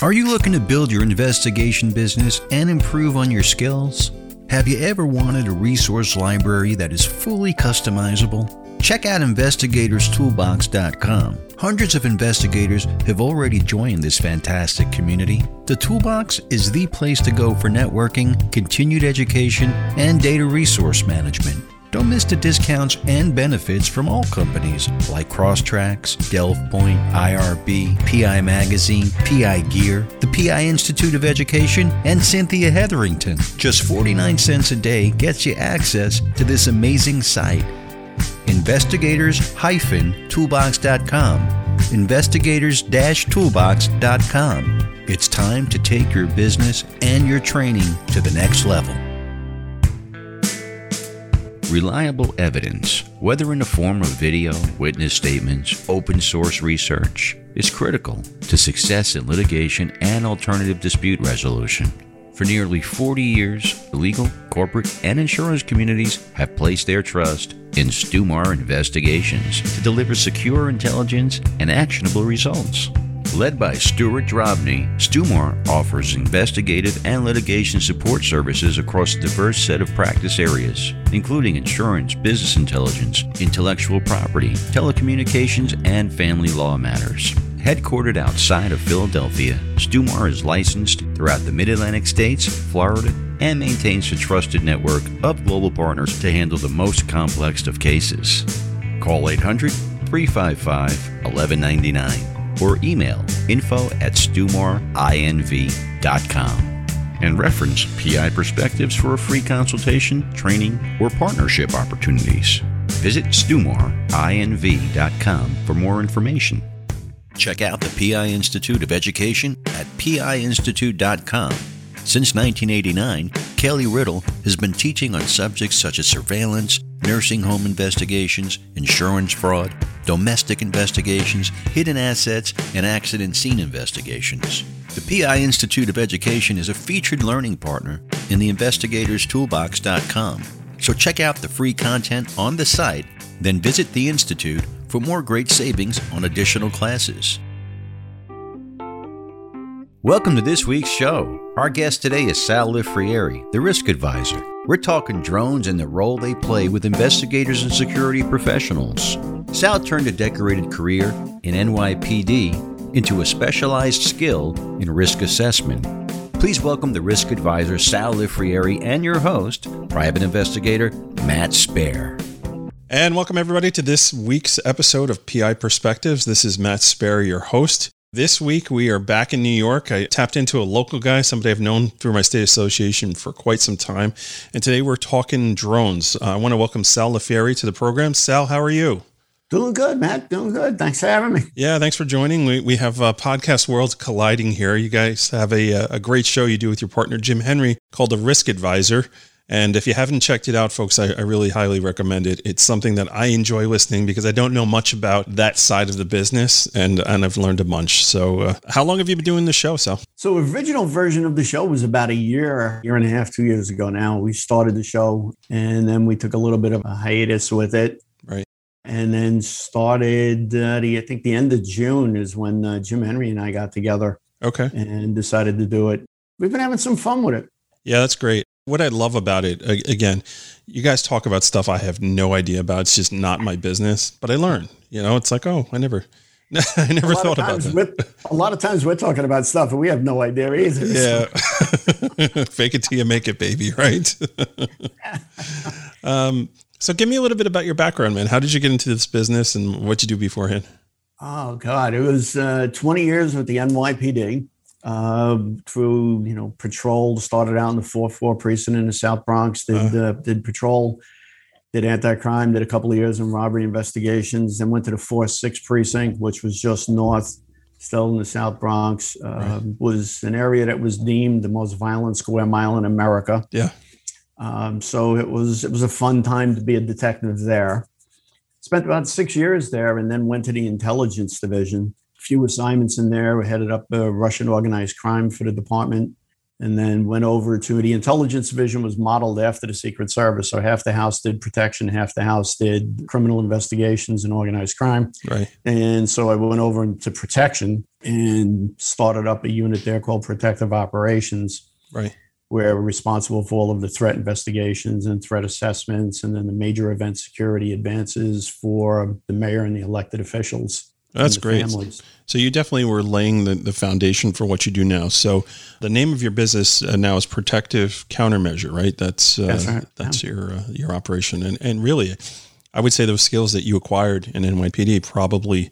Are you looking to build your investigation business and improve on your skills? Have you ever wanted a resource library that is fully customizable? Check out investigatorstoolbox.com. Hundreds of investigators have already joined this fantastic community. The Toolbox is the place to go for networking, continued education, and data resource management. Don't miss the discounts and benefits from all companies like Crosstracks, Point, IRB, PI Magazine, PI Gear, the PI Institute of Education, and Cynthia Hetherington. Just 49 cents a day gets you access to this amazing site. Investigators-toolbox.com. Investigators-toolbox.com. It's time to take your business and your training to the next level. Reliable evidence, whether in the form of video, witness statements, open source research, is critical to success in litigation and alternative dispute resolution. For nearly 40 years, the legal, corporate, and insurance communities have placed their trust in Stumar Investigations to deliver secure intelligence and actionable results. Led by Stuart Drobny, Stumar offers investigative and litigation support services across a diverse set of practice areas, including insurance, business intelligence, intellectual property, telecommunications, and family law matters. Headquartered outside of Philadelphia, Stumar is licensed throughout the Mid Atlantic states, Florida, and maintains a trusted network of global partners to handle the most complex of cases. Call 800 355 1199 or email info at stumarinv.com and reference PI Perspectives for a free consultation, training, or partnership opportunities. Visit stumarinv.com for more information. Check out the PI Institute of Education at piinstitute.com. Since 1989, Kelly Riddle has been teaching on subjects such as surveillance, nursing home investigations, insurance fraud, domestic investigations, hidden assets, and accident scene investigations. The PI Institute of Education is a featured learning partner in the investigatorstoolbox.com. So check out the free content on the site, then visit the Institute for more great savings on additional classes. Welcome to this week's show. Our guest today is Sal Lifrieri, the risk advisor. We're talking drones and the role they play with investigators and security professionals. Sal turned a decorated career in NYPD into a specialized skill in risk assessment. Please welcome the risk advisor Sal Lifrieri and your host, private investigator Matt Spaier. And welcome everybody to this week's episode of PI Perspectives. This is Matt Spaier, your host. This week we are back in New York. I tapped into a local guy, somebody I've known through my state association for quite some time. And today we're talking drones. Uh, I want to welcome Sal Lifrieri to the program. Sal, how are you? Doing good, Matt. Doing good. Thanks for having me. Yeah, thanks for joining. We, we have uh, podcast worlds colliding here. You guys have a, uh, a great show you do with your partner, Jim Henry, called The Risk Advisor. And if you haven't checked it out, folks, I, I, really highly recommend it. It's something that I enjoy listening because I don't know much about that side of the business, and and I've learned a bunch. So, uh, how long have you been doing the show, Sal? So, original version of the show was about a year, year and a half, two years ago. Now we started the show, and then we took a little bit of a hiatus with it. Right. And then started uh, the I think the end of June is when uh, Jim Henry and I got together. Okay. And decided to do it. We've been having some fun with it. Yeah, that's great. What I love about it, again, you guys talk about stuff I have no idea about. It's just not my business, but I learn. You know, it's like, oh, I never, I never thought about that. A lot of times we're talking about stuff and we have no idea either. Yeah. Fake it till you make it, baby. Right. um, so give me a little bit about your background, man. How did you get into this business and what you do beforehand? Oh God, it was uh, 20 years with the NYPD uh, through you know patrol. Started out in the fourth floor precinct in the South Bronx. Did uh-huh. uh, did patrol. Did anti-crime. Did a couple of years in robbery investigations. Then went to the fourth six precinct, which was just north, still in the South Bronx. Uh, right. Was an area that was deemed the most violent square mile in America. Yeah. Um, so it was it was a fun time to be a detective there. Spent about six years there, and then went to the intelligence division few assignments in there. We headed up uh, Russian organized crime for the department. and then went over to the intelligence division was modeled after the secret service so half the house did protection half the house did criminal investigations and organized crime right and so i went over into protection and started up a unit there called protective operations right where we're responsible for all of the threat investigations and threat assessments and then the major event security advances for the mayor and the elected officials that's great. Families. So you definitely were laying the, the foundation for what you do now. So the name of your business uh, now is Protective Countermeasure, right? That's uh, that's, right. that's yeah. your uh, your operation, and and really, I would say those skills that you acquired in NYPD probably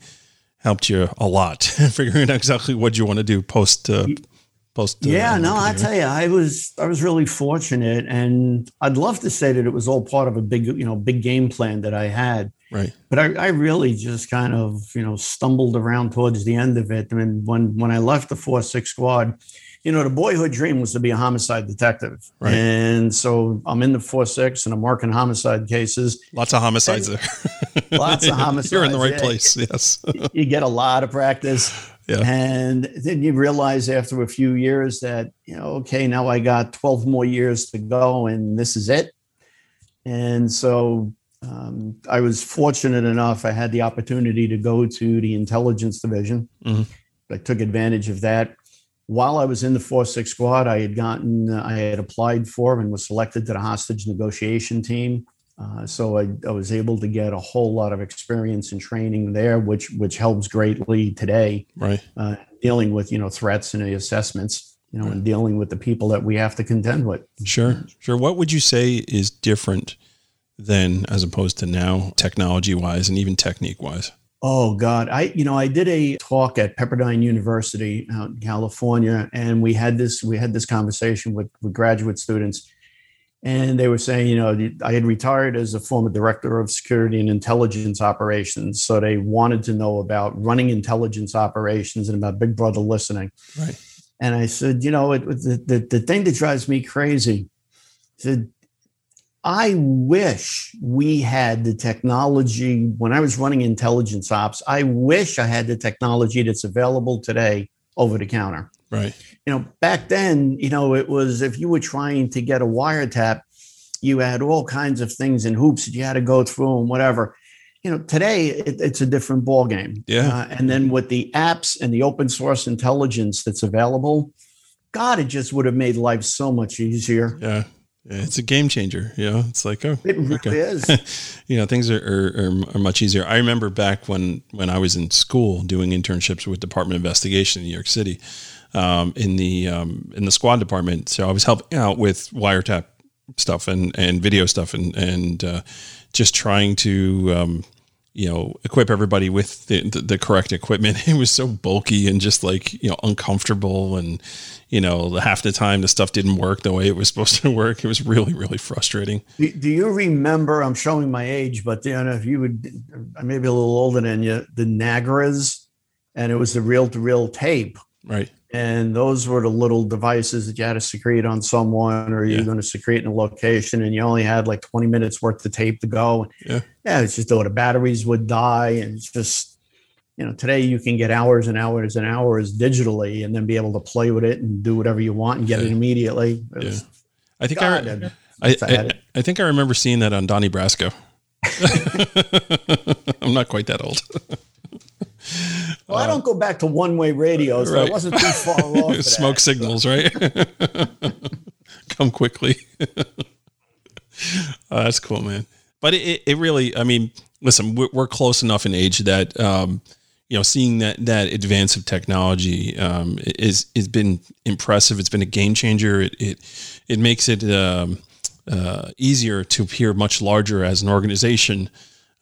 helped you a lot figuring out exactly what you want to do post. Uh, post uh, yeah, no, I tell you, I was I was really fortunate, and I'd love to say that it was all part of a big you know big game plan that I had Right. But I, I really just kind of, you know, stumbled around towards the end of it. I mean, when when I left the four six squad, you know, the boyhood dream was to be a homicide detective. Right. And so I'm in the four six and I'm working homicide cases. Lots of homicides and, there. lots of homicides. You're in the right yeah. place. Yes. you get a lot of practice. Yeah. And then you realize after a few years that, you know, okay, now I got 12 more years to go and this is it. And so um, I was fortunate enough, I had the opportunity to go to the intelligence division. Mm-hmm. I took advantage of that. While I was in the 4 6 squad, I had gotten, uh, I had applied for and was selected to the hostage negotiation team. Uh, so I, I, was able to get a whole lot of experience and training there, which which helps greatly today. Right. Uh, dealing with you know threats and the assessments, you know, right. and dealing with the people that we have to contend with. Sure, sure. What would you say is different then as opposed to now, technology wise and even technique wise? Oh God, I you know I did a talk at Pepperdine University out in California, and we had this we had this conversation with, with graduate students, and they were saying, you know, I had retired as a former director of security and intelligence operations, so they wanted to know about running intelligence operations and about Big Brother listening. Right. And I said, you know, it, the, the the thing that drives me crazy, I said I wish we had the technology when I was running intelligence ops. I wish I had the technology that's available today over the counter. Right. You know, back then, you know, it was if you were trying to get a wiretap, you had all kinds of things and hoops that you had to go through and whatever. You know, today it, it's a different ball game. Yeah. Uh, and then with the apps and the open source intelligence that's available, God, it just would have made life so much easier. Yeah. It's a game changer. You know, it's like, oh, it really okay. is. you know, things are, are, are, much easier. I remember back when, when I was in school doing internships with Department of Investigation in New York City, um, in the, um, in the squad department. So I was helping out with wiretap stuff and, and video stuff and, and, uh, just trying to, um, you know, equip everybody with the, the, the, correct equipment. It was so bulky and just like, you know, uncomfortable. And, you know, half the time the stuff didn't work the way it was supposed to work. It was really, really frustrating. Do, do you remember, I'm showing my age, but you know, if you would, I may be a little older than you, the Nagras, and it was the reel to reel tape. Right and those were the little devices that you had to secrete on someone or you're going to secrete in a location and you only had like 20 minutes worth of tape to go. Yeah. Yeah it's just though the batteries would die and it's just you know today you can get hours and hours and hours digitally and then be able to play with it and do whatever you want and get yeah. it immediately. It yeah. i think God, I, I, I, I think i remember seeing that on donnie brasco. I'm not quite that old well, uh, I don't go back to one way radio, so right. I wasn't too far off. Smoke that, signals, so. right? Come quickly. oh, that's cool, man. But it, it really, I mean, listen, we're, we're close enough in age that, um, you know, seeing that that advance of technology um, is has been impressive. It's been a game changer. It it it makes it um, uh, easier to appear much larger as an organization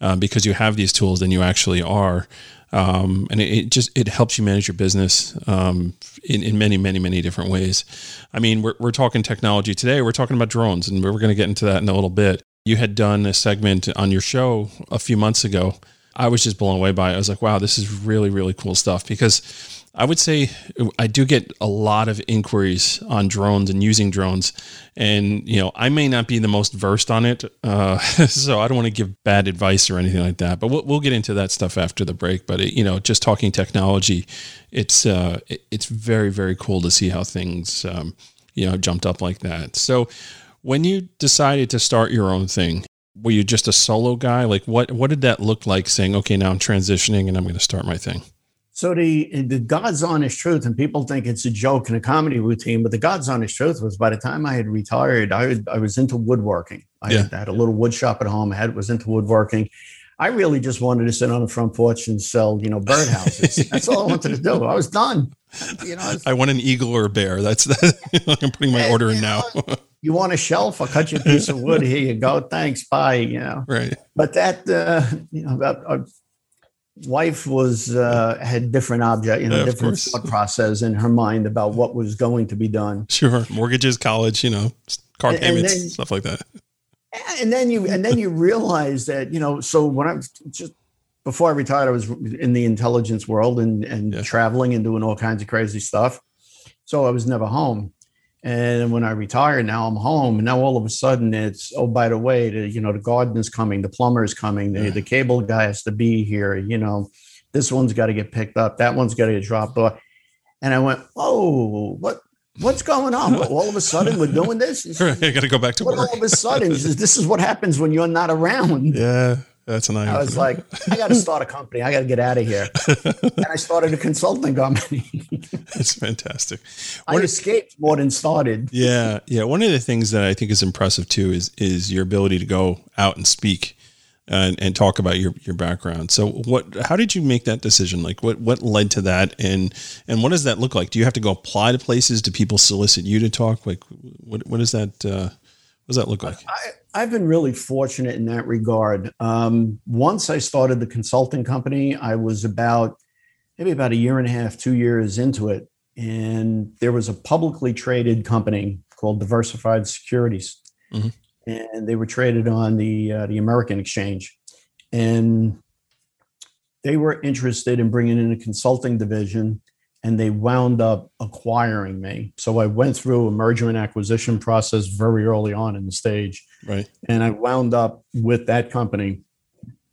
uh, because you have these tools than you actually are um, and it, it, just it helps you manage your business um, in, in many many many different ways. I mean we're, we're talking technology today. We're talking about drones and we're going to get into that in a little bit. You had done a segment on your show a few months ago. I was just blown away by it. I was like wow this is really really cool stuff because I would say I do get a lot of inquiries on drones and using drones, and you know I may not be the most versed on it, uh, so I don't want to give bad advice or anything like that. But we'll, we'll get into that stuff after the break. But it, you know, just talking technology, it's uh, it, it's very very cool to see how things um, you know, jumped up like that. So when you decided to start your own thing, were you just a solo guy? Like what what did that look like saying, okay, now I'm transitioning and I'm going to start my thing? So the the God's honest truth, and people think it's a joke and a comedy routine, but the God's honest truth was by the time I had retired, I was, I was into woodworking. I yeah. had, had, a little wood shop at home. I had was into woodworking. I really just wanted to sit on the front porch and sell, you know, birdhouses. That's all I wanted to do. I was done. You know, I, was, I want an eagle or a bear. That's that. I'm putting my order in now. you want a shelf? I'll cut you a piece of wood. Here you go. Thanks. Bye. You know. Right. But that, uh, you know, that, uh, wife was uh, had different object, you know, yeah, different thought process in her mind about what was going to be done. Sure, mortgages, college, you know, car and, payments, and then, stuff like that. And then you and then you realize that you know. So when I was just before I retired, I was in the intelligence world and and yeah. traveling and doing all kinds of crazy stuff. So I was never home. And when I retire, now I'm home. And now all of a sudden it's, oh, by the way, the, you know, the garden is coming, the plumber is coming, the, the cable guy has to be here, you know, this one's got to get picked up, that one's got to get dropped off. And I went, oh, what what's going on? all of a sudden we're doing this. I got to go back to work. All of a sudden, this is what happens when you're not around. Yeah. That's an I was like, I got to start a company. I got to get out of here. and I started a consulting company. It's fantastic. I escaped more than started. Yeah, yeah. One of the things that I think is impressive too is is your ability to go out and speak and, and talk about your your background. So, what? How did you make that decision? Like, what what led to that, and and what does that look like? Do you have to go apply to places? Do people solicit you to talk? Like, what what is that? Uh, what does that look like? I, have been really fortunate in that regard. Um, once I started the consulting company, I was about maybe about a year and a half, two years into it. And there was a publicly traded company called Diversified Securities. Mm-hmm. And they were traded on the, uh, the American Exchange. And they were interested in bringing in a consulting division and they wound up acquiring me. So I went through a merger and acquisition process very early on in the stage. Right. And I wound up with that company.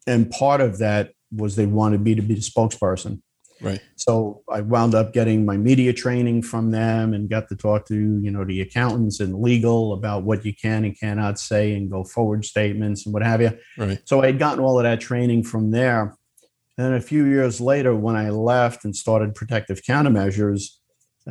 And part of that was they wanted me to be the spokesperson. Right. So I wound up getting my media training from them and got to talk to, you know, the accountants and legal about what you can and cannot say and go forward statements and what have you. Right. So I had gotten all of that training from there. And then a few years later, when I left and started protective countermeasures,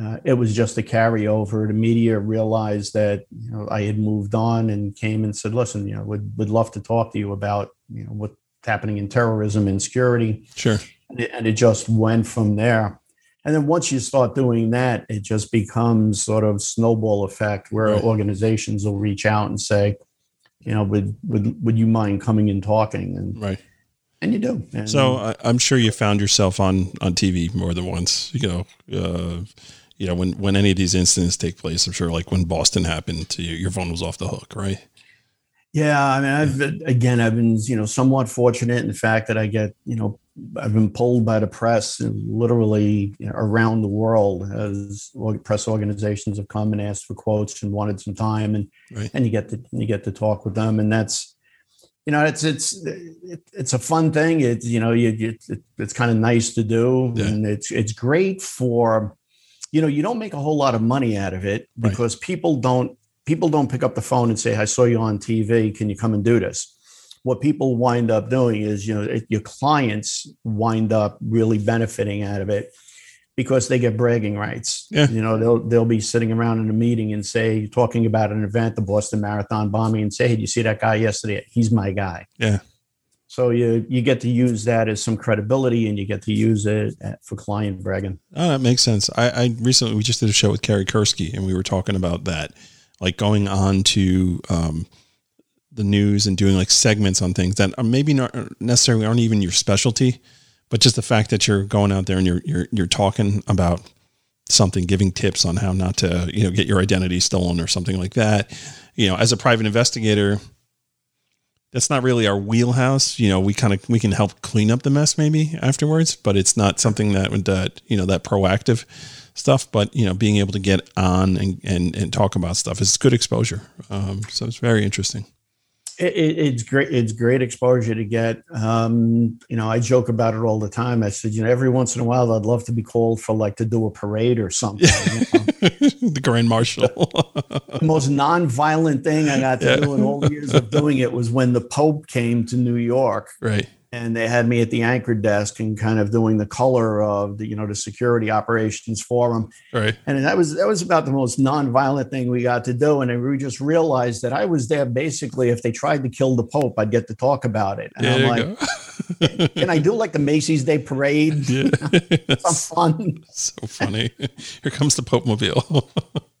uh, it was just a carryover. The media realized that you know I had moved on and came and said, "Listen, you know, would would love to talk to you about you know what's happening in terrorism and security." Sure. And it, and it just went from there. And then once you start doing that, it just becomes sort of snowball effect where right. organizations will reach out and say, you know, would would would you mind coming and talking? And right and you do. And so I, am sure you found yourself on on TV more than once. You know, uh, you know when when any of these incidents take place. I'm sure, like when Boston happened to you, your phone was off the hook, right? Yeah, I mean, I've again, I've been you know somewhat fortunate in the fact that I get you know I've been pulled by the press literally you know, around the world as press organizations have come and asked for quotes and wanted some time, and right. and you get to you get to talk with them, and that's you know, it's it's it's a fun thing. It's you know, you, it's kind of nice to do, yeah. and it's it's great for, you know, you don't make a whole lot of money out of it because right. people don't people don't pick up the phone and say, "I saw you on TV. Can you come and do this?" What people wind up doing is, you know, your clients wind up really benefiting out of it because they get bragging rights. Yeah. You know, they'll they'll be sitting around in a meeting and say, talking about an event, the Boston Marathon bombing, and say, "Hey, did you see that guy yesterday? He's my guy." Yeah. So you you get to use that as some credibility, and you get to use it for client bragging. Oh, that makes sense. I, I recently we just did a show with Carrie Kerskie, and we were talking about that, like going on to. Um, the news and doing like segments on things that are maybe not necessarily aren't even your specialty, but just the fact that you're going out there and you're you're you're talking about something, giving tips on how not to you know get your identity stolen or something like that. You know, as a private investigator, that's not really our wheelhouse. You know, we kind of we can help clean up the mess maybe afterwards, but it's not something that would uh, you know that proactive stuff. But you know, being able to get on and and, and talk about stuff is good exposure. Um, so it's very interesting. It, it's great. It's great exposure to get. Um, you know, I joke about it all the time. I said, you know, every once in a while, I'd love to be called for like to do a parade or something. You know? the Grand Marshal. the most non-violent thing I got to yeah. do in all the years of doing it was when the Pope came to New York. Right and they had me at the anchor desk and kind of doing the color of the you know the security operations for them right. And that was that was about the most nonviolent thing we got to do. And we just realized that i was there basically if they tried to kill the pope i'd get to talk about it. And i'm like can i do like the macy's day parade? Yeah. some fun. So funny. Here comes the pope mobile.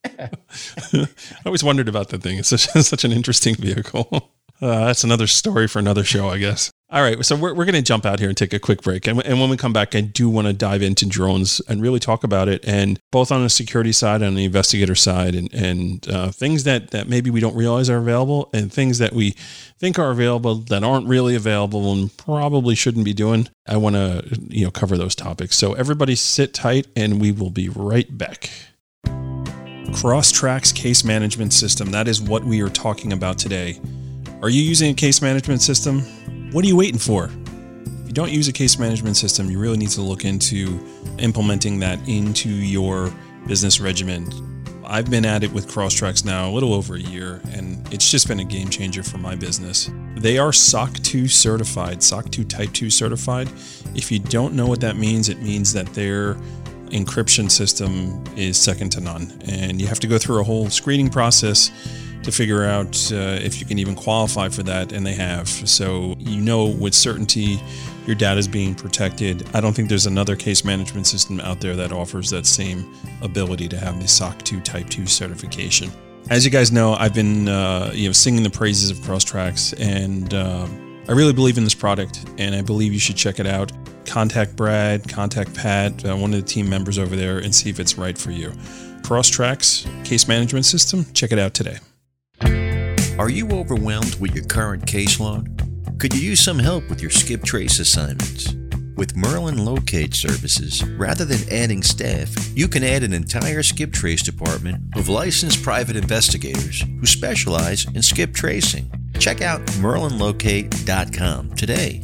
I always wondered about that thing. It's such, such an interesting vehicle uh, that's another story for another show, I guess. All right, so we're, we're going to jump out here and take a quick break. And, and when we come back, I do want to dive into drones and really talk about it, and both on the security side and on the investigator side, and, and uh, things that, that maybe we don't realize are available, and things that we think are available that aren't really available and probably shouldn't be doing. I want to you know cover those topics. So everybody sit tight, and we will be right back. Crosstracks case management system. That is what we are talking about today. Are you using a case management system? What are you waiting for? If you don't use a case management system, you really need to look into implementing that into your business regimen. I've been at it with Crosstracks now a little over a year, and it's just been a game changer for my business. They are SOC 2 certified, SOC 2 Type 2 certified. If you don't know what that means, it means that their encryption system is second to none, and you have to go through a whole screening process to figure out uh, if you can even qualify for that, and they have. So you know with certainty your data is being protected. I don't think there's another case management system out there that offers that same ability to have the SOC 2 Type 2 certification. As you guys know, I've been uh, you know singing the praises of Crosstracks, and uh, I really believe in this product, and I believe you should check it out. Contact Brad, contact Pat, uh, one of the team members over there, and see if it's right for you. Crosstracks case management system. Check it out today. Are you overwhelmed with your current caseload? Could you use some help with your skip trace assignments? With Merlin Locate Services, rather than adding staff, you can add an entire skip trace department of licensed private investigators who specialize in skip tracing. Check out merlinlocate.com today.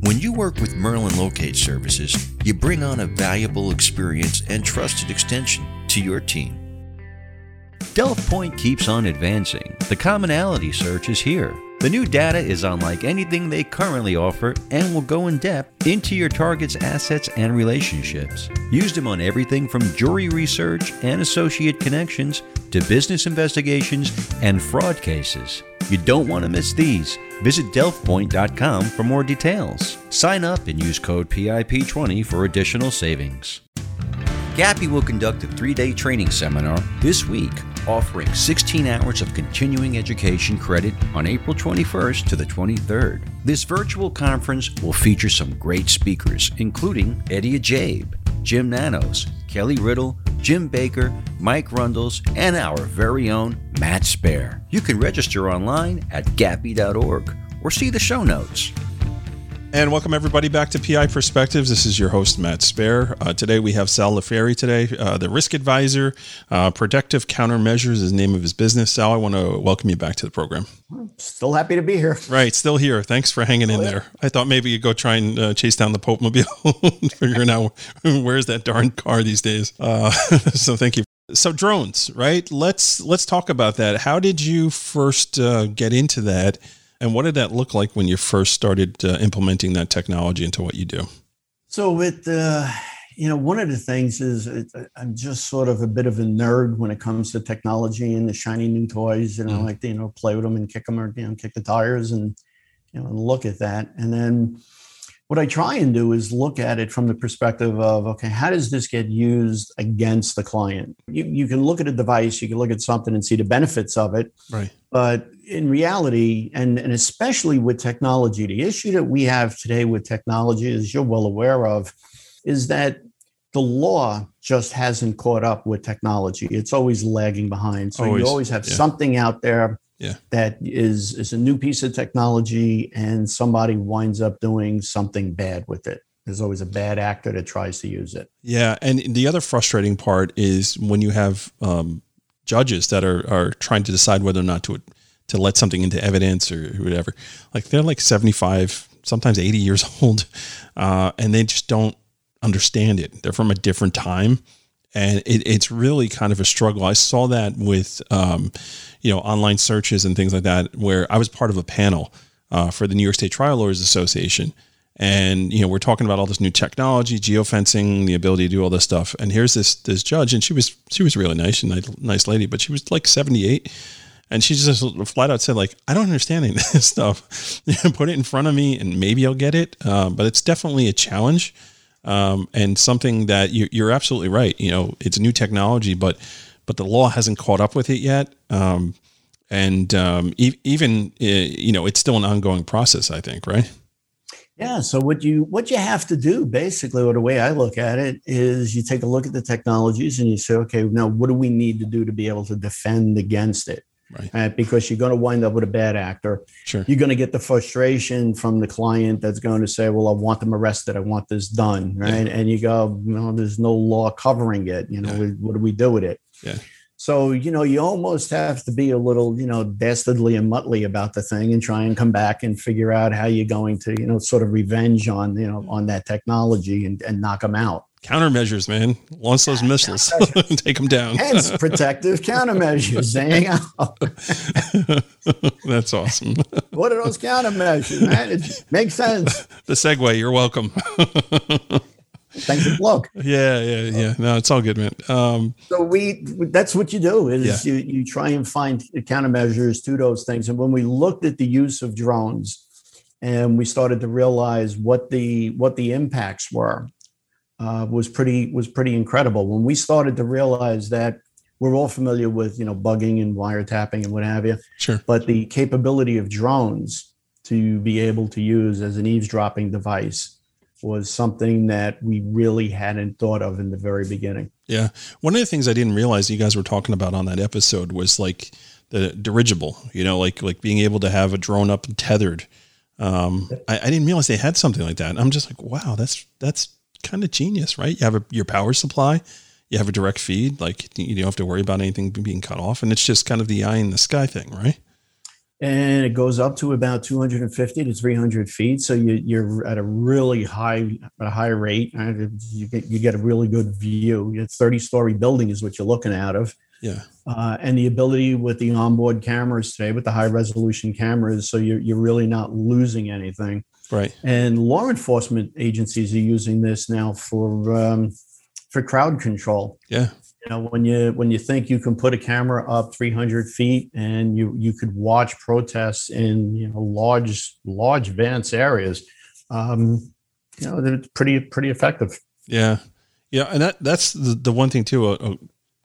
When you work with Merlin Locate Services, you bring on a valuable experience and trusted extension to your team. DelvePoint keeps on advancing. The commonality search is here. The new data is unlike anything they currently offer and will go in depth into your target's assets and relationships. Use them on everything from jury research and associate connections to business investigations and fraud cases. You don't want to miss these. Visit delvepoint.com for more details. Sign up and use code PIP20 for additional savings. GAPI will conduct a three day training seminar this week offering 16 hours of continuing education credit on April 21st to the 23rd. This virtual conference will feature some great speakers, including Eddie Ajabe, Jim Nanos, Kelly Riddle, Jim Baker, Mike Rundles, and our very own Matt Spaier. You can register online at gapi.org or see the show notes. And welcome everybody back to PI Perspectives. This is your host Matt Spaier. Uh, today we have Sal Lifrieri today, uh, the risk advisor, uh, Protective Countermeasures is the name of his business. Sal, I want to welcome you back to the program. Still happy to be here. Right, still here. Thanks for hanging in oh, there. I thought maybe you'd go try and uh, chase down the Pope Mobile, figuring out where's that darn car these days. Uh, so thank you so drones right let's let's talk about that how did you first uh, get into that and what did that look like when you first started uh, implementing that technology into what you do? So, with uh, you know, one of the things is uh, I'm just sort of a bit of a nerd when it comes to technology and the shiny new toys. And mm-hmm. I like to you know play with them and kick them or you know kick the tires and you know and look at that. And then what I try and do is look at it from the perspective of okay, how does this get used against the client? You, you can look at a device, you can look at something and see the benefits of it. Right. But in reality, and, and especially with technology, the issue that we have today with technology, as you're well aware of, is that the law just hasn't caught up with technology. It's always lagging behind. So always, you always have yeah. something out there yeah. that is is a new piece of technology and somebody winds up doing something bad with it there's always a bad actor that tries to use it yeah and the other frustrating part is when you have um, judges that are, are trying to decide whether or not to to let something into evidence or whatever. Like they're like 75, sometimes 80 years old, uh, and they just don't understand it. They're from a different time. And it, it's really kind of a struggle. I saw that with, um, you know, online searches and things like that, where I was part of a panel uh, for the New York State Trial Lawyers Association. And, you know, we're talking about all this new technology, geofencing, the ability to do all this stuff. And here's this, this judge, and she was, she was really nice and nice, lady, but she was like 78 and she just flat out said, like, I don't understand any of this stuff. Put it in front of me and maybe I'll get it. Uh, but it's definitely a challenge um, and something that you, you're absolutely right. You know, it's a new technology, but but the law hasn't caught up with it yet. Um, and um, e- even uh, you know, it's still an ongoing process. I think, right? Yeah. So what you what you have to do basically, or the way I look at it, is you take a look at the technologies and you say, okay, now what do we need to do to be able to defend against it? Right. Uh, because you're going to wind up with a bad actor. Sure. You're going to get the frustration from the client that's going to say, "Well, I want them arrested. I want this done." Right. Yeah. And you go, "No, there's no law covering it. You know, yeah. what do we do with it?" Yeah. So, you know, you almost have to be a little, you know, dastardly and Muttley about the thing and try and come back and figure out how you're going to, you know, sort of revenge on, you know, on that technology and, and knock them out countermeasures, man. Launch those missiles, take them down. Hence, protective countermeasures. That's awesome. what are those countermeasures, man? It makes sense. The segue. You're welcome. Thanks for plug. Yeah, yeah, yeah. No, it's all good, man. Um, so we that's what you do is yeah. you you try and find countermeasures to those things. And when we looked at the use of drones, and we started to realize what the what the impacts were uh, was pretty was pretty incredible. When we started to realize that we're all familiar with you know bugging and wiretapping and what have you, sure. But the capability of drones to be able to use as an eavesdropping device was something that we really hadn't thought of in the very beginning. Yeah, one of the things I didn't realize you guys were talking about on that episode was like the dirigible. You know, like like being able to have a drone up and tethered. Um, I, I didn't realize they had something like that. I'm just like, wow, that's that's kind of genius, right? You have a, your power supply, you have a direct feed, like you don't have to worry about anything being cut off, and it's just kind of the eye in the sky thing, right? And it goes up to about 250 to 300 feet, so you, are at a really high, a high rate. You get you get a really good view. It's 30 story building is what you're looking out of. Yeah. Uh, and the ability with the onboard cameras today, with the high resolution cameras, so you're, you're really not losing anything. Right. And law enforcement agencies are using this now for um, for crowd control. Yeah. You know, when you when you think you can put a camera up 300 feet and you you could watch protests in you know large large vast areas, um, you know, it's pretty pretty effective. Yeah, yeah, and that that's the, the one thing too.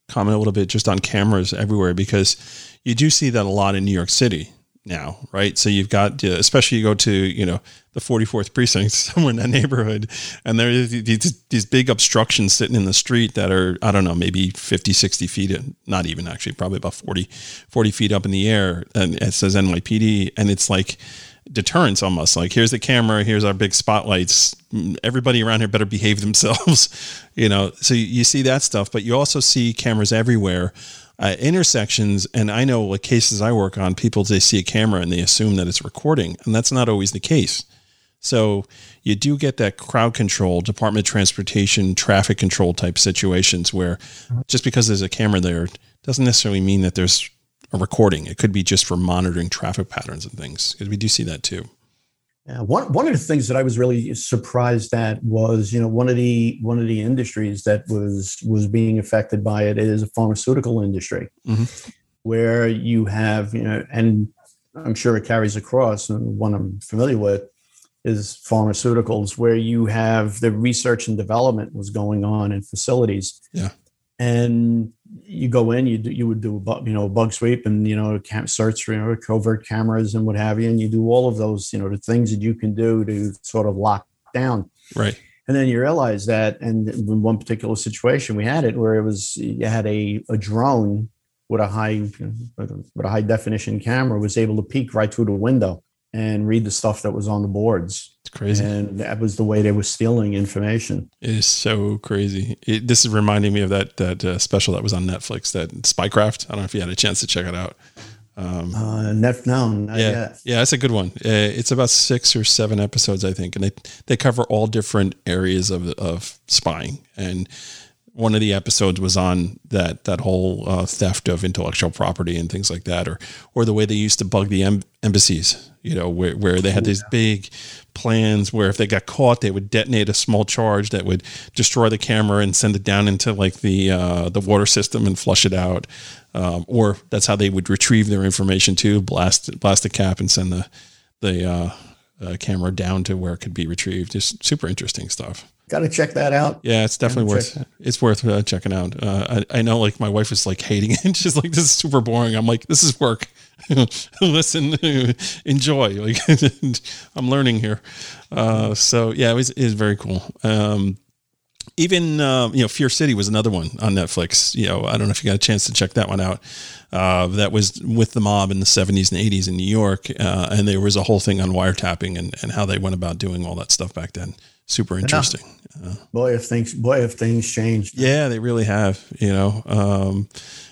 Comment a little bit just on cameras everywhere because you do see that a lot in New York City now, right? So you've got, especially you go to, you know, the 44th precinct, somewhere in that neighborhood, and there are these, these big obstructions sitting in the street that are, I don't know, maybe 50, 60 feet, uh, not even actually, probably about 40, 40 feet up in the air. And it says NYPD. And it's like deterrence almost like, here's the camera, here's our big spotlights. Mm, everybody around here better behave themselves, you know? So you see that stuff, but you also see cameras everywhere uh, intersections, and I know like cases I work on, people they see a camera and they assume that it's recording, and that's not always the case. So you do get that crowd control, Department of Transportation, traffic control type situations where just because there's a camera there doesn't necessarily mean that there's a recording. It could be just for monitoring traffic patterns and things. Because we do see that too. Yeah, one one of the things that I was really surprised at was, you know, one of the one of the industries that was was being affected by it is a pharmaceutical industry, mm-hmm. where you have, you know, and I'm sure it carries across, and one I'm familiar with is pharmaceuticals, where you have the research and development was going on in facilities. Yeah and you go in, you do, you would do a bug, you know a bug sweep and you know search for you know, covert cameras and what have you, and you do all of those you know the things that you can do to sort of lock down. Right. And then you realize that, and in one particular situation, we had it where it was you had a, a drone with a high with a high definition camera was able to peek right through the window and read the stuff that was on the boards. It's crazy. And that was the way they were stealing information. It is so crazy. It, this is reminding me of that that uh, special that was on Netflix, that Spycraft. I don't know if you had a chance to check it out. Um, uh, Nef- no, yeah, yet. yeah, that's a good one. Uh, it's about six or seven episodes, I think, and they they cover all different areas of of spying. And one of the episodes was on that that whole uh, theft of intellectual property and things like that, or or the way they used to bug the em- embassies. You know, where where they had these big plans where if they got caught, they would detonate a small charge that would destroy the camera and send it down into like the uh, the water system and flush it out. Um, or that's how they would retrieve their information too. Blast blast the cap and send the the uh, uh, camera down to where it could be retrieved. Just super interesting stuff. Got to check that out. Yeah, it's definitely worth check. it's worth uh, checking out. Uh, I, I know, like my wife is like hating it. She's like, "This is super boring." I'm like, "This is work. Listen, enjoy." Like, I'm learning here. Uh, so yeah, it was, it was very cool. Um, even uh, you know fear city was another one on netflix you know i don't know if you got a chance to check that one out uh, that was with the mob in the 70s and 80s in new york uh, and there was a whole thing on wiretapping and, and how they went about doing all that stuff back then super interesting yeah. boy if things boy if things changed yeah they really have you know um,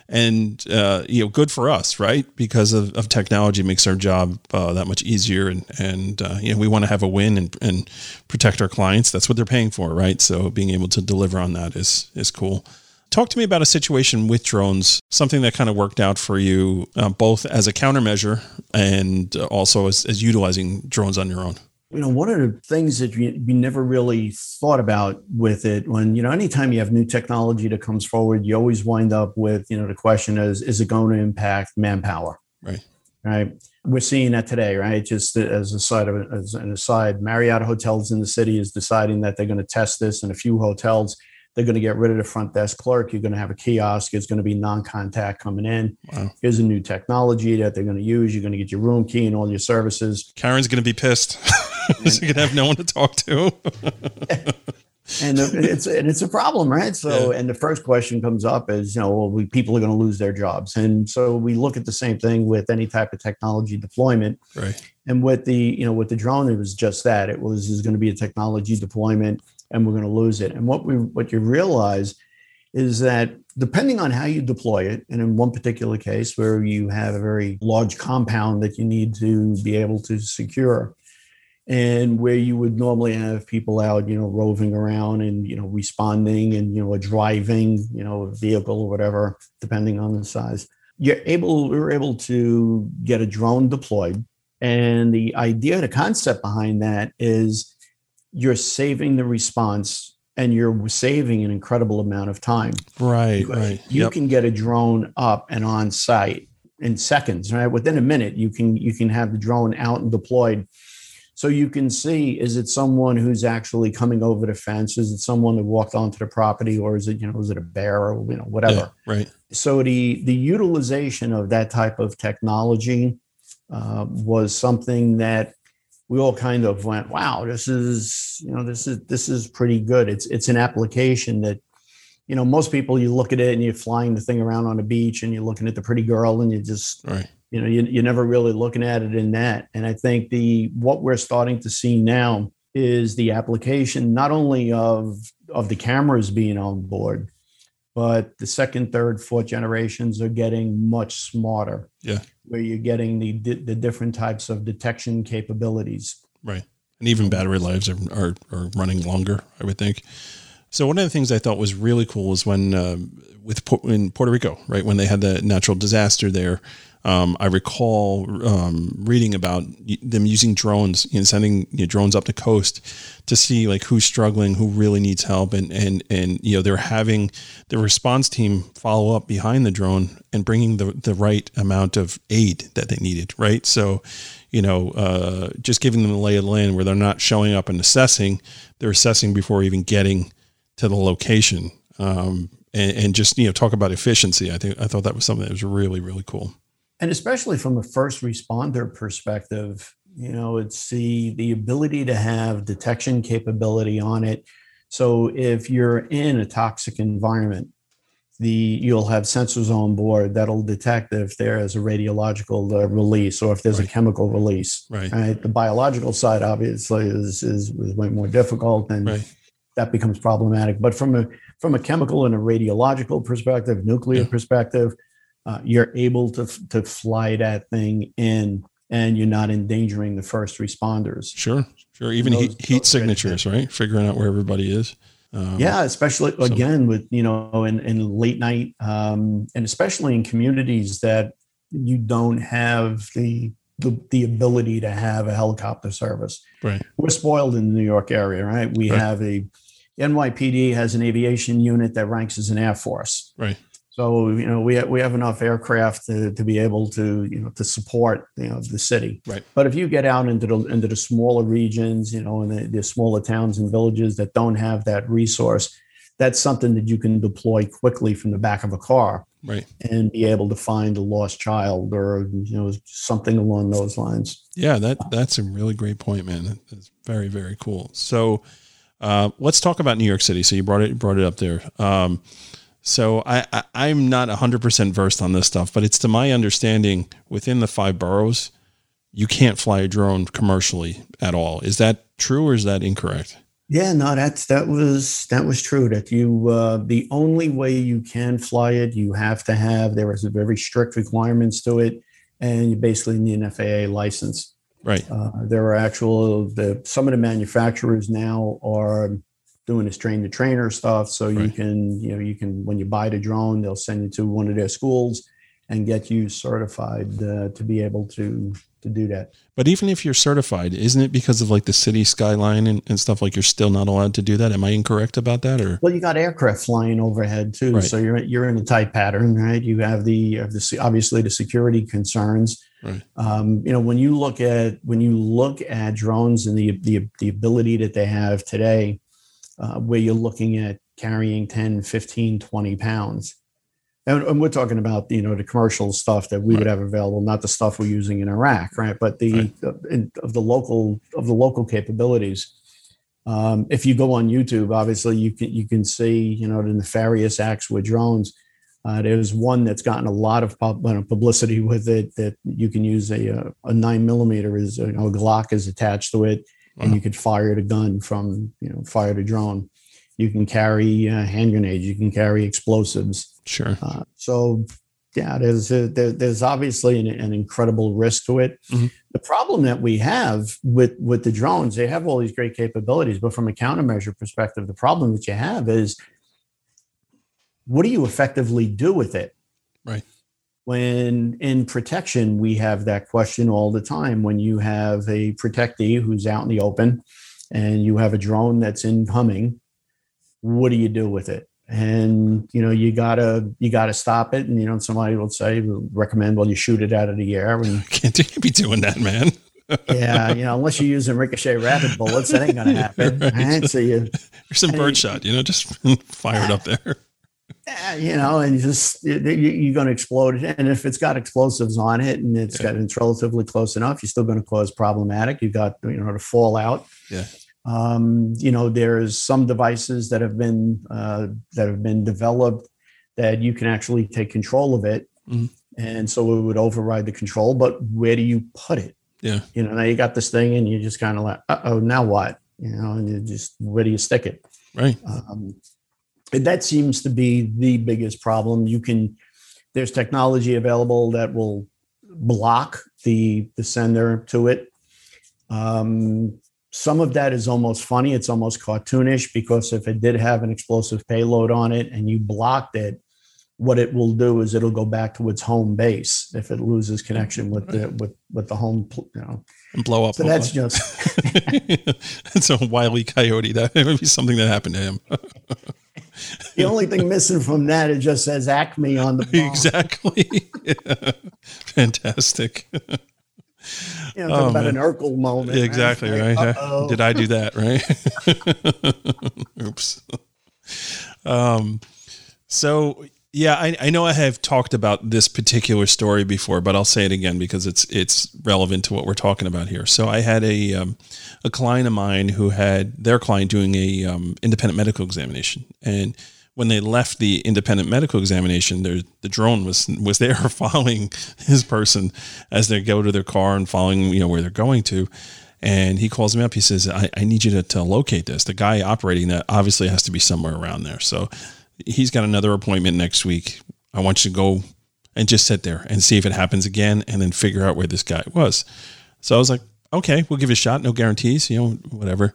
and uh, you know, good for us, right? Because of, of technology makes our job uh, that much easier, and and uh, you know, we want to have a win and and protect our clients. That's what they're paying for, right? So being able to deliver on that is is cool. Talk to me about a situation with drones, something that kind of worked out for you, uh, both as a countermeasure and also as, as utilizing drones on your own you know, one of the things that we, we never really thought about with it when, you know, anytime you have new technology that comes forward, you always wind up with, you know, the question is, is it going to impact manpower? Right. Right. We're seeing that today, right? Just as a side of as an aside, Marriott hotels in the city is deciding that they're going to test this in a few hotels they're going to get rid of the front desk clerk. You're going to have a kiosk. It's going to be non-contact coming in. Wow. Here's a new technology that they're going to use. You're going to get your room key and all your services. Karen's going to be pissed. She's going to have no one to talk to. and it's and it's a problem, right? So, yeah. and the first question comes up is, you know, well, we, people are going to lose their jobs, and so we look at the same thing with any type of technology deployment. Right. And with the, you know, with the drone, it was just that. It was is going to be a technology deployment and we're going to lose it. And what we what you realize is that depending on how you deploy it, and in one particular case where you have a very large compound that you need to be able to secure, and where you would normally have people out, you know, roving around and you know responding and you know driving, you know, a vehicle or whatever, depending on the size, you're able we're able to get a drone deployed. And the idea, the concept behind that is you're saving the response and you're saving an incredible amount of time. Right, right. You yep. can get a drone up and on site in seconds, right? Within a minute, you can you can have the drone out and deployed. So you can see is it someone who's actually coming over the fence? Is it someone that walked onto the property, or is it you know is it a bear or you know whatever? Yeah, right. So the the utilization of that type of technology uh, was something that we all kind of went, wow, this is, you know, this is this is pretty good. It's it's an application that, you know, most people you look at it and you're flying the thing around on a beach and you're looking at the pretty girl and you just right. You know, you, you're never really looking at it in that. And I think the what we're starting to see now is the application not only of of the cameras being on board, but the second, third, fourth generations are getting much smarter. Yeah. Where you're getting the the different types of detection capabilities. Right. And even battery lives are, are, are running longer, I would think. So one of the things I thought was really cool was when uh, with in Puerto Rico, right when they had the natural disaster there, um, I recall um, reading about them using drones and sending you know, drones up the coast to see like who's struggling, who really needs help, and and and you know they're having the response team follow up behind the drone and bringing the the right amount of aid that they needed, right? So, you know, uh, just giving them the lay of the land where they're not showing up and assessing, they're assessing before even getting to the location. Um, and, and just you know talk about efficiency. I think I thought that was something that was really really cool and especially from a first responder perspective you know it's the the ability to have detection capability on it so if you're in a toxic environment the you'll have sensors on board that'll detect if there is a radiological uh, release or if there's right. a chemical release right. right. the biological side obviously is, is is way more difficult and right. that becomes problematic but from a from a chemical and a radiological perspective nuclear yeah. perspective uh, you're able to to fly that thing in, and you're not endangering the first responders. Sure, sure. Even those, heat, heat signatures, right? Figuring out where everybody is. Um, yeah, especially so. again with you know in, in late night, um, and especially in communities that you don't have the, the the ability to have a helicopter service. Right. We're spoiled in the New York area, right? We right. have a NYPD has an aviation unit that ranks as an air force. Right. So you know we have, we have enough aircraft to, to be able to you know to support you know the city. Right. But if you get out into the into the smaller regions, you know, and the, the smaller towns and villages that don't have that resource, that's something that you can deploy quickly from the back of a car. Right. And be able to find a lost child or you know something along those lines. Yeah, that that's a really great point, man. That's very very cool. So. Uh, let's talk about New York City. So you brought it brought it up there. Um, so I, I am not 100% versed on this stuff, but it's to my understanding within the five boroughs, you can't fly a drone commercially at all. Is that true or is that incorrect? Yeah, no, that's that was that was true. That you uh, the only way you can fly it, you have to have there is a very strict requirements to it, and you basically need an FAA license. Right. Uh, there are actual the some of the manufacturers now are doing this train the trainer stuff. So right. you can, you know, you can when you buy the drone, they'll send you to one of their schools and get you certified uh, to be able to to do that. But even if you're certified, isn't it because of like the city skyline and, and stuff like you're still not allowed to do that? Am I incorrect about that or Well, you got aircraft flying overhead too. Right. So you're you're in a tight pattern, right? You have the, have the obviously the security concerns. Right. Um, you know, when you look at when you look at drones and the the, the ability that they have today, uh, where you're looking at carrying 10, 15, 20 pounds. And, and, we're talking about, you know, the commercial stuff that we right. would have available, not the stuff we're using in Iraq, right? But the right. Uh, in, of the local of the local capabilities. Um, if you go on YouTube, obviously you can you can see, you know, the nefarious acts with drones. Uh, there's one that's gotten a lot of pub, uh, publicity with it that you can use a, a, a nine millimeter is you know, a Glock is attached to it and you could fire the gun from you know fire the drone. You can carry uh, hand grenades. You can carry explosives. Sure. Uh, so yeah, there's a, there, there's obviously an, an, incredible risk to it. Mm-hmm. The problem that we have with with the drones, they have all these great capabilities, but from a countermeasure perspective, the problem that you have is what do you effectively do with it? Right when in protection we have that question all the time. When you have a protectee who's out in the open and you have a drone that's incoming what do you do with it? And you know you gotta you gotta stop it. And you know somebody will say recommend well you shoot it out of the air and can't be doing that man? Yeah you know unless you're using ricochet rapid bullets that ain't gonna happen right. right? so you there's some birdshot you know just fire it up there you know, and you just you, are going to explode it. And if it's got explosives on it and it's yeah. got it's relatively close enough, you're still going to cause problematic. You've got you know the fallout. Yeah. Um, you know, there's some devices that have been uh, that have been developed that you can actually take control of it, mm-hmm. and so it would override the control. But where do you put it? Yeah. You know, now you got this thing, and you just kind of like, oh, now what? You know, and you just where do you stick it? Right. Um, that seems to be the biggest problem. You can there's technology available that will block the the sender to it. Um, some of that is almost funny. It's almost cartoonish because if it did have an explosive payload on it and you blocked it, what it will do is it'll go back to its home base if it loses connection with the with with the home you know and blow up. So that's just that's a wily coyote. That would be something that happened to him. the only thing missing from that it just says Acme on the bomb. exactly. Yeah. Fantastic. You know, oh, about an Urkel moment. Exactly right. right. Did I do that right? Oops. Um. So yeah, I, I know I have talked about this particular story before, but I'll say it again because it's it's relevant to what we're talking about here. So I had a um, a client of mine who had their client doing a um, independent medical examination, and when they left the independent medical examination, the drone was was there following his person as they go to their car and following you know where they're going to. And he calls me up. He says, I, I need you to, to locate this. The guy operating that obviously has to be somewhere around there. So he's got another appointment next week. I want you to go and just sit there and see if it happens again and then figure out where this guy was. So I was like, okay, we'll give it a shot. No guarantees, you know, whatever.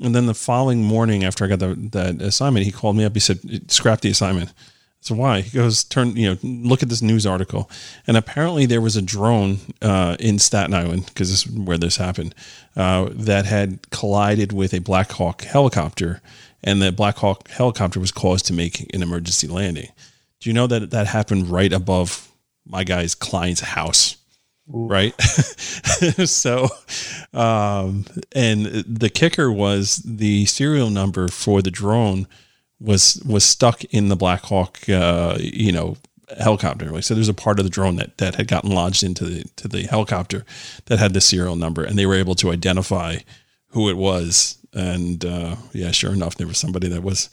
And then the following morning after I got the, that assignment, he called me up. He said, scrap the assignment. So why? He goes, turn, you know, look at this news article. And apparently there was a drone uh, in Staten Island, because this is where this happened, uh, that had collided with a Black Hawk helicopter. And the Black Hawk helicopter was caused to make an emergency landing. Do you know that that happened right above my guy's client's house? Ooh. Right. so, um, and the kicker was the serial number for the drone was was stuck in the Black Hawk, uh, you know, helicopter. So there's a part of the drone that that had gotten lodged into the to the helicopter that had the serial number, and they were able to identify who it was. And uh, yeah, sure enough, there was somebody that was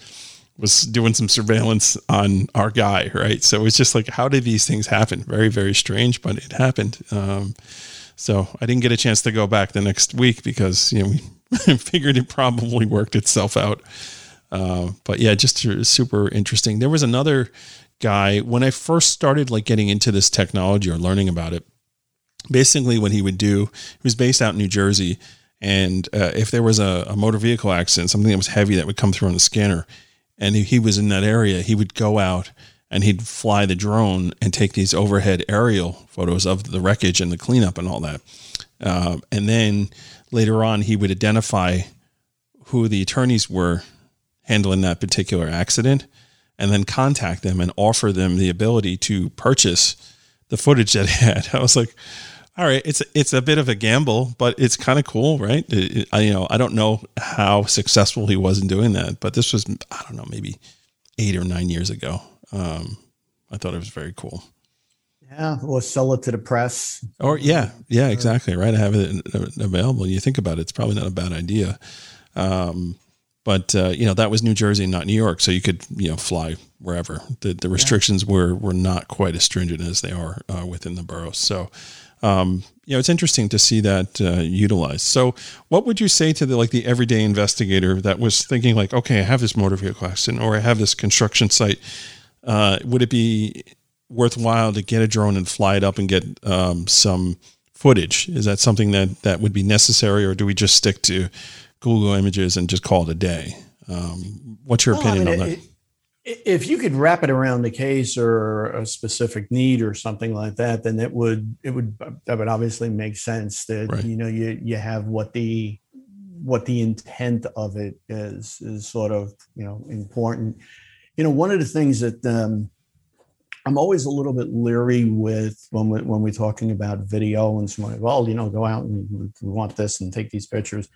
was doing some surveillance on our guy, right? So it's just like, how did these things happen? Very, very strange, but it happened. Um, so I didn't get a chance to go back the next week because you know we figured it probably worked itself out. Uh, but yeah, just super interesting. There was another guy when I first started like getting into this technology or learning about it. Basically, what he would do, he was based out in New Jersey, and uh, if there was a, a, motor vehicle accident, something that was heavy that would come through on the scanner, and he was in that area, he would go out and he'd fly the drone and take these overhead aerial photos of the wreckage and the cleanup and all that. Uh, and then later on, he would identify who the attorneys were handling that particular accident and then contact them and offer them the ability to purchase the footage that he had. I was like, all right, it's it's a bit of a gamble, but it's kind of cool, right? It, it, I, you know, I don't know how successful he was in doing that, but this was I don't know, maybe eight or nine years ago. Um, I thought it was very cool. Yeah, or sell it to the press. Or yeah, yeah, exactly, right. I have it available. You think about it; it's probably not a bad idea. Um, but uh, you know that was New Jersey, not New York, so you could you know fly wherever. The the restrictions yeah. were were not quite as stringent as they are uh, within the boroughs. So um, you know it's interesting to see that uh, utilized. So what would you say to the like the everyday investigator that was thinking like, okay, I have this motor vehicle accident or I have this construction site. Uh, would it be worthwhile to get a drone and fly it up and get um, some footage? Is that something that that would be necessary, or do we just stick to Google Images and just call it a day. Um, what's your well, opinion I mean, on that? It, if you could wrap it around the case or a specific need or something like that, then it would it would that would obviously make sense. That right. you know you you have what the what the intent of it is is sort of you know important. You know, one of the things that um, I'm always a little bit leery with when we when we're talking about video and someone, well, you know, go out and we want this and take these pictures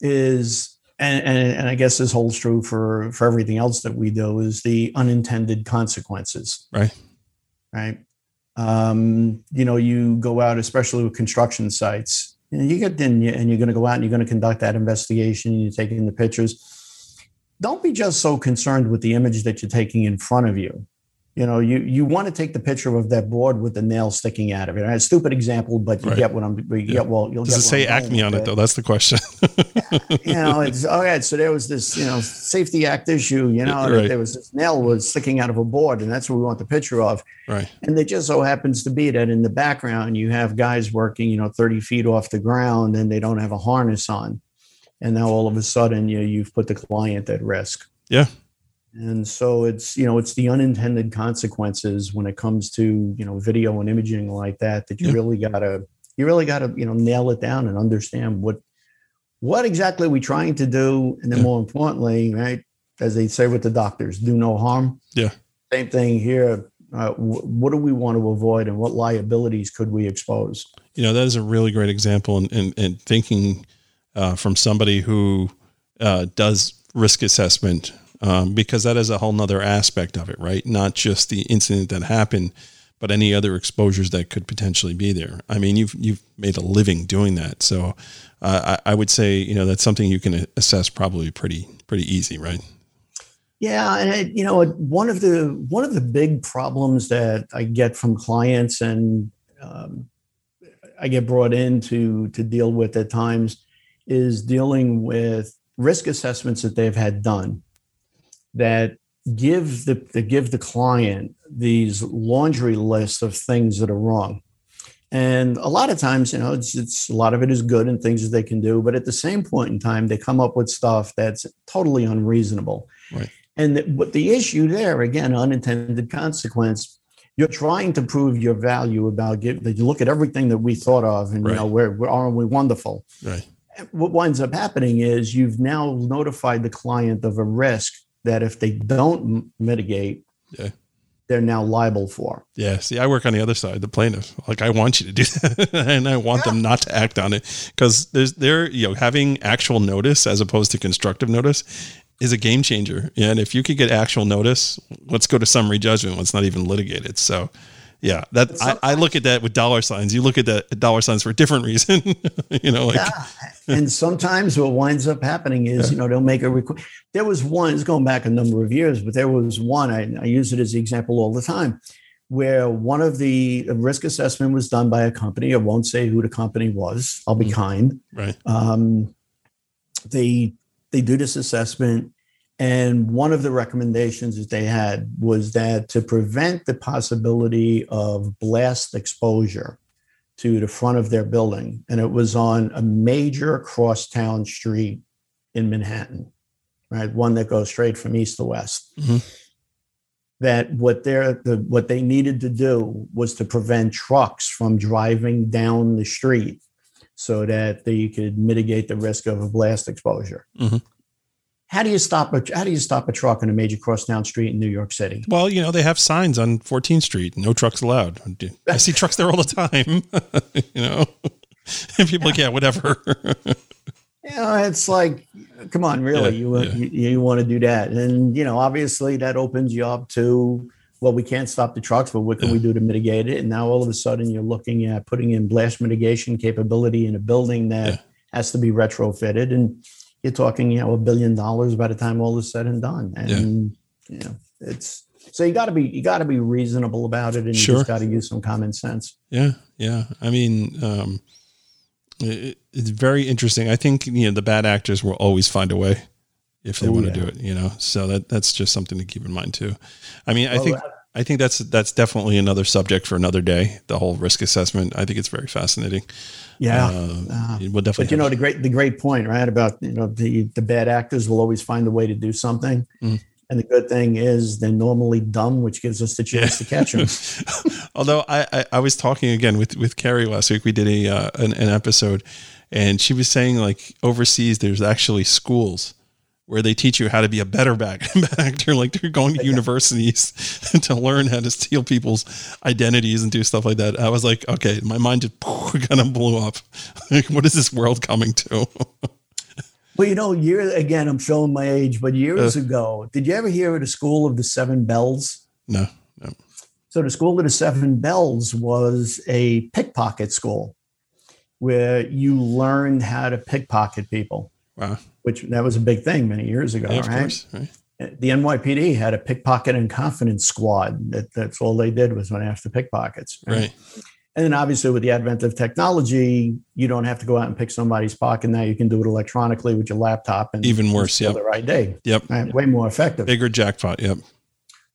is and, and, and I guess this holds true for for everything else that we do is the unintended consequences. Right. Right. Um, you know, you go out, especially with construction sites, you, know, you get in and you're going to go out and you're going to conduct that investigation. And you're taking the pictures. Don't be just so concerned with the image that you're taking in front of you you know, you you want to take the picture of that board with the nail sticking out of it. A stupid example, but you right. get what I'm. You yeah. get well. You'll Does it say Acme on it though? That's the question. you know, it's oh yeah. So there was this you know safety act issue. You know, right. there was this nail was sticking out of a board, and that's what we want the picture of. Right. And it just so happens to be that in the background you have guys working, you know, thirty feet off the ground, and they don't have a harness on, and now all of a sudden you you've put the client at risk. Yeah. And so it's, you know, it's the unintended consequences when it comes to, you know, video and imaging like that, that you yeah. really gotta, you really gotta, you know, nail it down and understand what, what exactly are we trying to do? And then yeah. more importantly, right, as they say with the doctors, do no harm. Yeah. Same thing here. Uh, w- what do we want to avoid and what liabilities could we expose? You know, that is a really great example and in, in, in, thinking uh, from somebody who uh, does risk assessment um, because that is a whole nother aspect of it, right? Not just the incident that happened, but any other exposures that could potentially be there. I mean, you've you've made a living doing that, so uh, I, I, would say you know that's something you can assess probably pretty pretty easy, right? Yeah, and you know one of the one of the big problems that I get from clients and um, I get brought in to to deal with at times is dealing with risk assessments that they've had done that give the, the give the client these laundry lists of things that are wrong. And a lot of times, you know, it's, it's a lot of it is good and things that they can do, but at the same point in time, they come up with stuff that's totally unreasonable. Right. And the, what the issue there, again, unintended consequence, you're trying to prove your value about give, that you look at everything that we thought of and Right. you know we're, we're aren't we wonderful Right. what winds up happening is you've now notified the client of a risk that if they don't mitigate, Yeah. they're now liable for. Yeah. See, I work on the other side, the plaintiff. Like I want you to do that, and I want them not to act on it because there's there you know having actual notice as opposed to constructive notice is a game changer. And if you could get actual notice, let's go to summary judgment. Let's not even litigate it. So. Yeah, that I, I look at that with dollar signs. You look at that dollar signs for a different reason. you know, like Yeah. and sometimes what winds up happening is, you know, they'll make a request. There was one, it's going back a number of years, but there was one, I, I use it as the example all the time, where one of the risk assessment was done by a company. I won't say who the company was. I'll be Mm. kind. right. um, they they do this assessment and one of the recommendations that they had was that to prevent the possibility of blast exposure to the front of their building and it was on a major crosstown street in manhattan right one that goes straight from east to west Mhm. that what they're the, what they needed to do was to prevent trucks from driving down the street so that they could mitigate the risk of a blast exposure. Mhm. How do you stop a How do you stop a truck on a major crosstown street in New York City? Well, you know, they have signs on 14th Street, no trucks allowed. I see trucks there all the time, you know. And people like, yeah, whatever. You know, it's like, come on, really, Yeah, you, want yeah. you you want to do that, and you know, obviously that opens you up to. Well, we can't stop the trucks, but what can we do to mitigate it? And now all of a sudden, you're looking at putting in blast mitigation capability in a building that Yeah. has to be retrofitted, and you're talking, you know, a billion dollars by the time all is said and done. And you know, it's so you got to be you got to be reasonable about it, and you just got to use some common sense. yeah, yeah. I mean, um, it, it's very interesting. I think you know the bad actors will always find a way if they Oh, want to yeah. do it. You know, so that that's just something to keep in mind too. I mean, I Well, think I think that's that's definitely another subject for another day. The whole risk assessment. I think it's very fascinating. Yeah. Uh, Uh, we'll definitely. But you know the great the great point, right? About you know the the bad actors will always find a way to do something, Mhm. and the good thing is they're normally dumb, which gives us the chance to catch them. Although I, I, I was talking again with, with Carrie last week, we did a uh, an, an episode, and she was saying like overseas there's actually schools where they teach you how to be a better back, bad actor. Like they're going to universities to learn how to steal people's identities and do stuff like that. I was like, okay, my mind just kind of blew up. Like, what is this world coming to? Well, you know, year again, I'm showing my age, but years Uh. ago, did you ever hear of the School of the Seven Bells? no, no. So the School of the Seven Bells was a pickpocket school where you learned how to pickpocket people, Wow. Which that was a big thing many years ago, Yeah, of right? course. Right. the NYPD had a pickpocket and confidence squad. That, that's all they did was went after pickpockets. Right. And then obviously with the advent of technology, you don't have to go out and pick somebody's pocket. Now you can do it electronically with your laptop and Even worse, yep. the right day. Yep. Right? Way more effective. Bigger jackpot. Yep.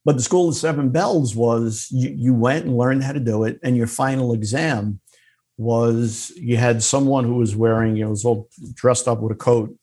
But the School of Seven Bells was you, you went and learned how to do it, and your final exam was you had someone who was wearing, you know, was all dressed up with a coat,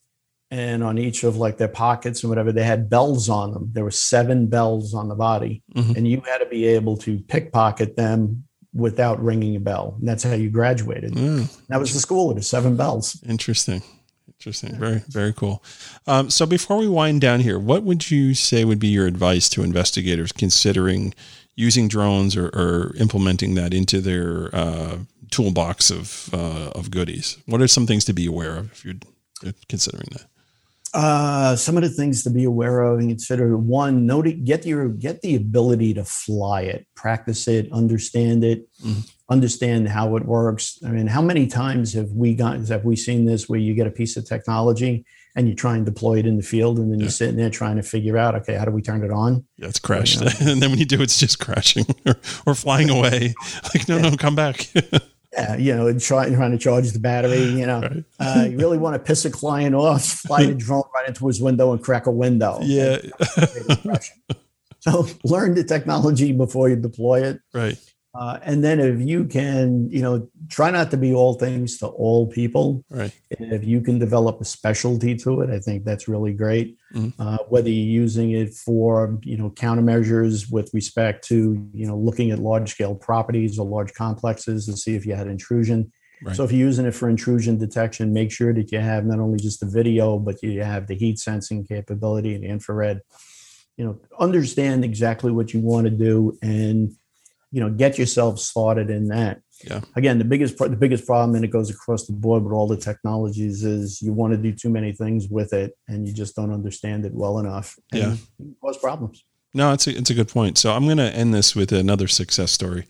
and on each of like their pockets and whatever, they had bells on them. There were seven bells on the body, Mhm. and you had to be able to pickpocket them without ringing a bell. And that's how you graduated. Mm. That was the school of the seven bells. Interesting. Interesting. Very, very cool. Um, so before we wind down here, what would you say would be your advice to investigators considering using drones or, or implementing that into their uh, toolbox of uh, of goodies? What are some things to be aware of if you're considering that? Uh, some of the things to be aware of and consider one, note get your get the ability to fly it, practice it, understand it, Mhm. understand how it works. I mean, how many times have we got have we seen this where you get a piece of technology and you try and deploy it in the field and then Yeah. you're sitting there trying to figure out, okay, how do we turn it on? Yeah, it's crashed. Yeah. and then when you do, it's just crashing or, or flying away. Like, no, no, come back. Yeah, you know, try, trying to charge the battery. You know, right. uh, you really want to piss a client off, fly a drone right into his window and crack a window. Yeah. so learn the technology before you deploy it. Right. Uh, and then if you can, you know, try not to be all things to all people. Right. If you can develop a specialty to it, I think that's really great. Mm-hmm. Uh, whether you're using it for, you know, countermeasures with respect to, you know, looking at large scale properties or large complexes to see if you had intrusion. Right. So if you're using it for intrusion detection, make sure that you have not only just the video, but you have the heat sensing capability and the infrared. You know, understand exactly what you want to do and you know get yourself started in that. Yeah. Again the biggest the biggest problem and it goes across the board with all the technologies is you want to do too many things with it and you just don't understand it well enough yeah. cause problems. No it's a, it's a good point. So i'm going to end this with another success story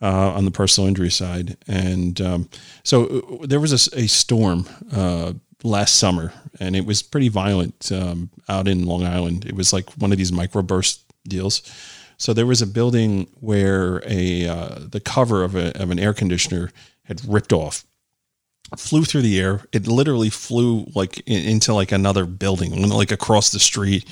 uh, on the personal injury side and um, so uh, there was a, a storm uh, last summer and it was pretty violent um, out in long island. It was like one of these microburst deals so there was a building where a uh, the cover of, a, of an air conditioner had ripped off, flew through the air. It literally flew like in, into like another building, like across the street,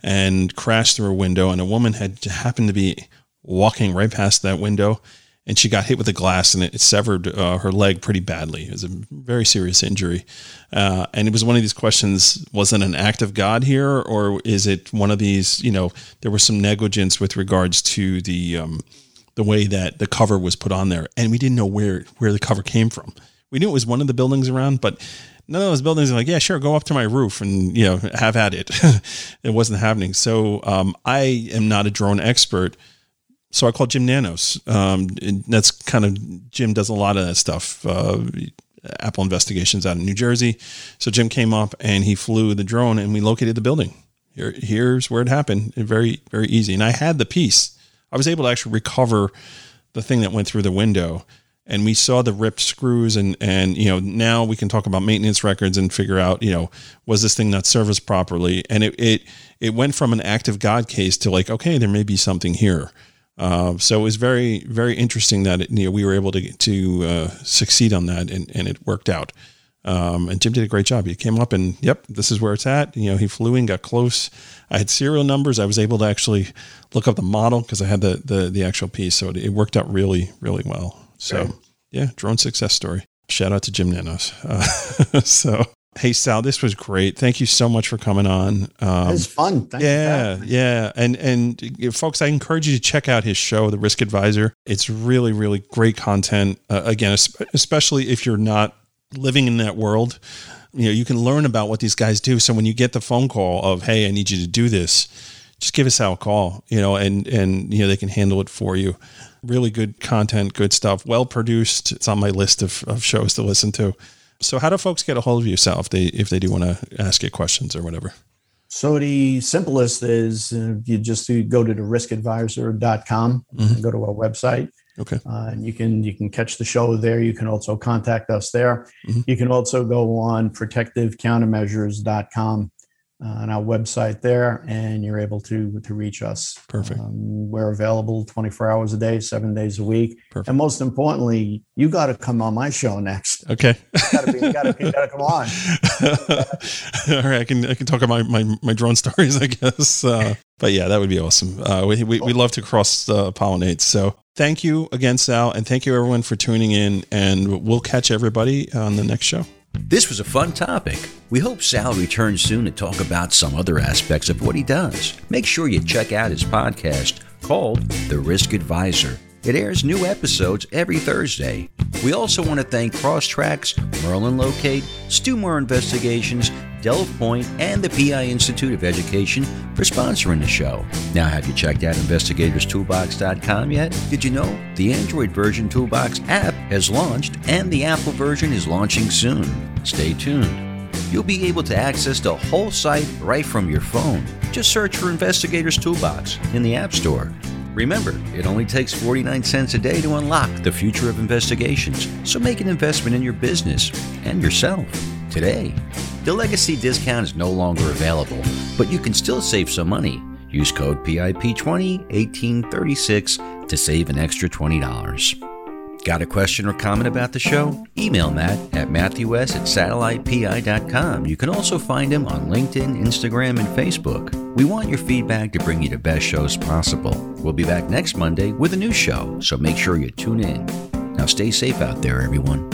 and crashed through a window. And a woman had happened to be walking right past that window and she got hit with a glass and it, severed uh, her leg pretty badly. It was a very serious injury. Uh, and it was one of these questions was it an act of God here, or is it one of these, you know, there was some negligence with regards to the, um, the way that the cover was put on there. And we didn't know where, where the cover came from. We knew it was one of the buildings around, but none of those buildings are like, yeah, sure, go up to my roof and, you know, have at it. it wasn't happening. So um, I am not a drone expert so I called Jim Nanos. Um, that's kind of Jim does a lot of that stuff. Uh, Apple investigations out in New Jersey. So Jim came up and he flew the drone and we located the building. Here, here's where it happened. Very, very easy. And I had the piece. I was able to actually recover the thing that went through the window. And we saw the ripped screws and and you know now we can talk about maintenance records and figure out you know was this thing not serviced properly and it it it went from an active God case to like okay there may be something here uh, so it was very, very interesting that it, you know we were able to to uh, succeed on that, and, and it worked out. Um, and Jim did a great job. He came up and yep, this is where it's at. You know, he flew in, got close. I had serial numbers. I was able to actually look up the model because I had the, the the actual piece. So it, it worked out really, really well. So yeah, drone success story. Shout out to Jim Nanos. Uh, so Hey Sal, this was great. Thank you so much for coming on. Um, it was fun. Thank yeah, yeah, and and folks, I encourage you to check out his show, The Risk Advisor. It's really, really great content. Uh, again, especially if you're not living in that world, you know, you can learn about what these guys do. So when you get the phone call of, "Hey, I need you to do this," just give us a call, you know, and and you know they can handle it for you. Really good content, good stuff, well produced. It's on my list of, of shows to listen to. So how do folks get a hold of you, Sal, if they if they do want to ask you questions or whatever? So the simplest is uh, you just go to the riskadvisor.com mm-hmm. and go to our website. Okay. Uh, and you can you can catch the show there. You can also contact us there. Mm-hmm. You can also go on protectivecountermeasures.com on our website there, and you're able to to reach us. Perfect. Um, we're available 24 hours a day, seven days a week. Perfect. And most importantly, you got to come on my show next. Okay. you got to come on. All right, I can I can talk about my my, my drone stories, I guess. Uh, but yeah, that would be awesome. Uh, we, we we love to cross uh, pollinate. So thank you again, Sal, and thank you everyone for tuning in. And we'll catch everybody on the next show. This was a fun topic. We hope Sal returns soon to talk about some other aspects of what he does. Make sure you check out his podcast called The Risk Advisor. It airs new episodes every Thursday. We also want to thank Crosstracks, Merlin Locate, Stewmore Investigations, DelvePoint, and the PI Institute of Education for sponsoring the show. Now, have you checked out investigatorstoolbox.com yet? Did you know the Android version Toolbox app has launched and the Apple version is launching soon? Stay tuned. You'll be able to access the whole site right from your phone. Just search for Investigators Toolbox in the App Store. Remember, it only takes 49 cents a day to unlock the future of investigations, so make an investment in your business and yourself today. The legacy discount is no longer available, but you can still save some money. Use code PIP201836 to save an extra $20. Got a question or comment about the show? Email Matt at matthews at satellitepi.com. You can also find him on LinkedIn, Instagram, and Facebook. We want your feedback to bring you the best shows possible. We'll be back next Monday with a new show, so make sure you tune in. Now stay safe out there, everyone.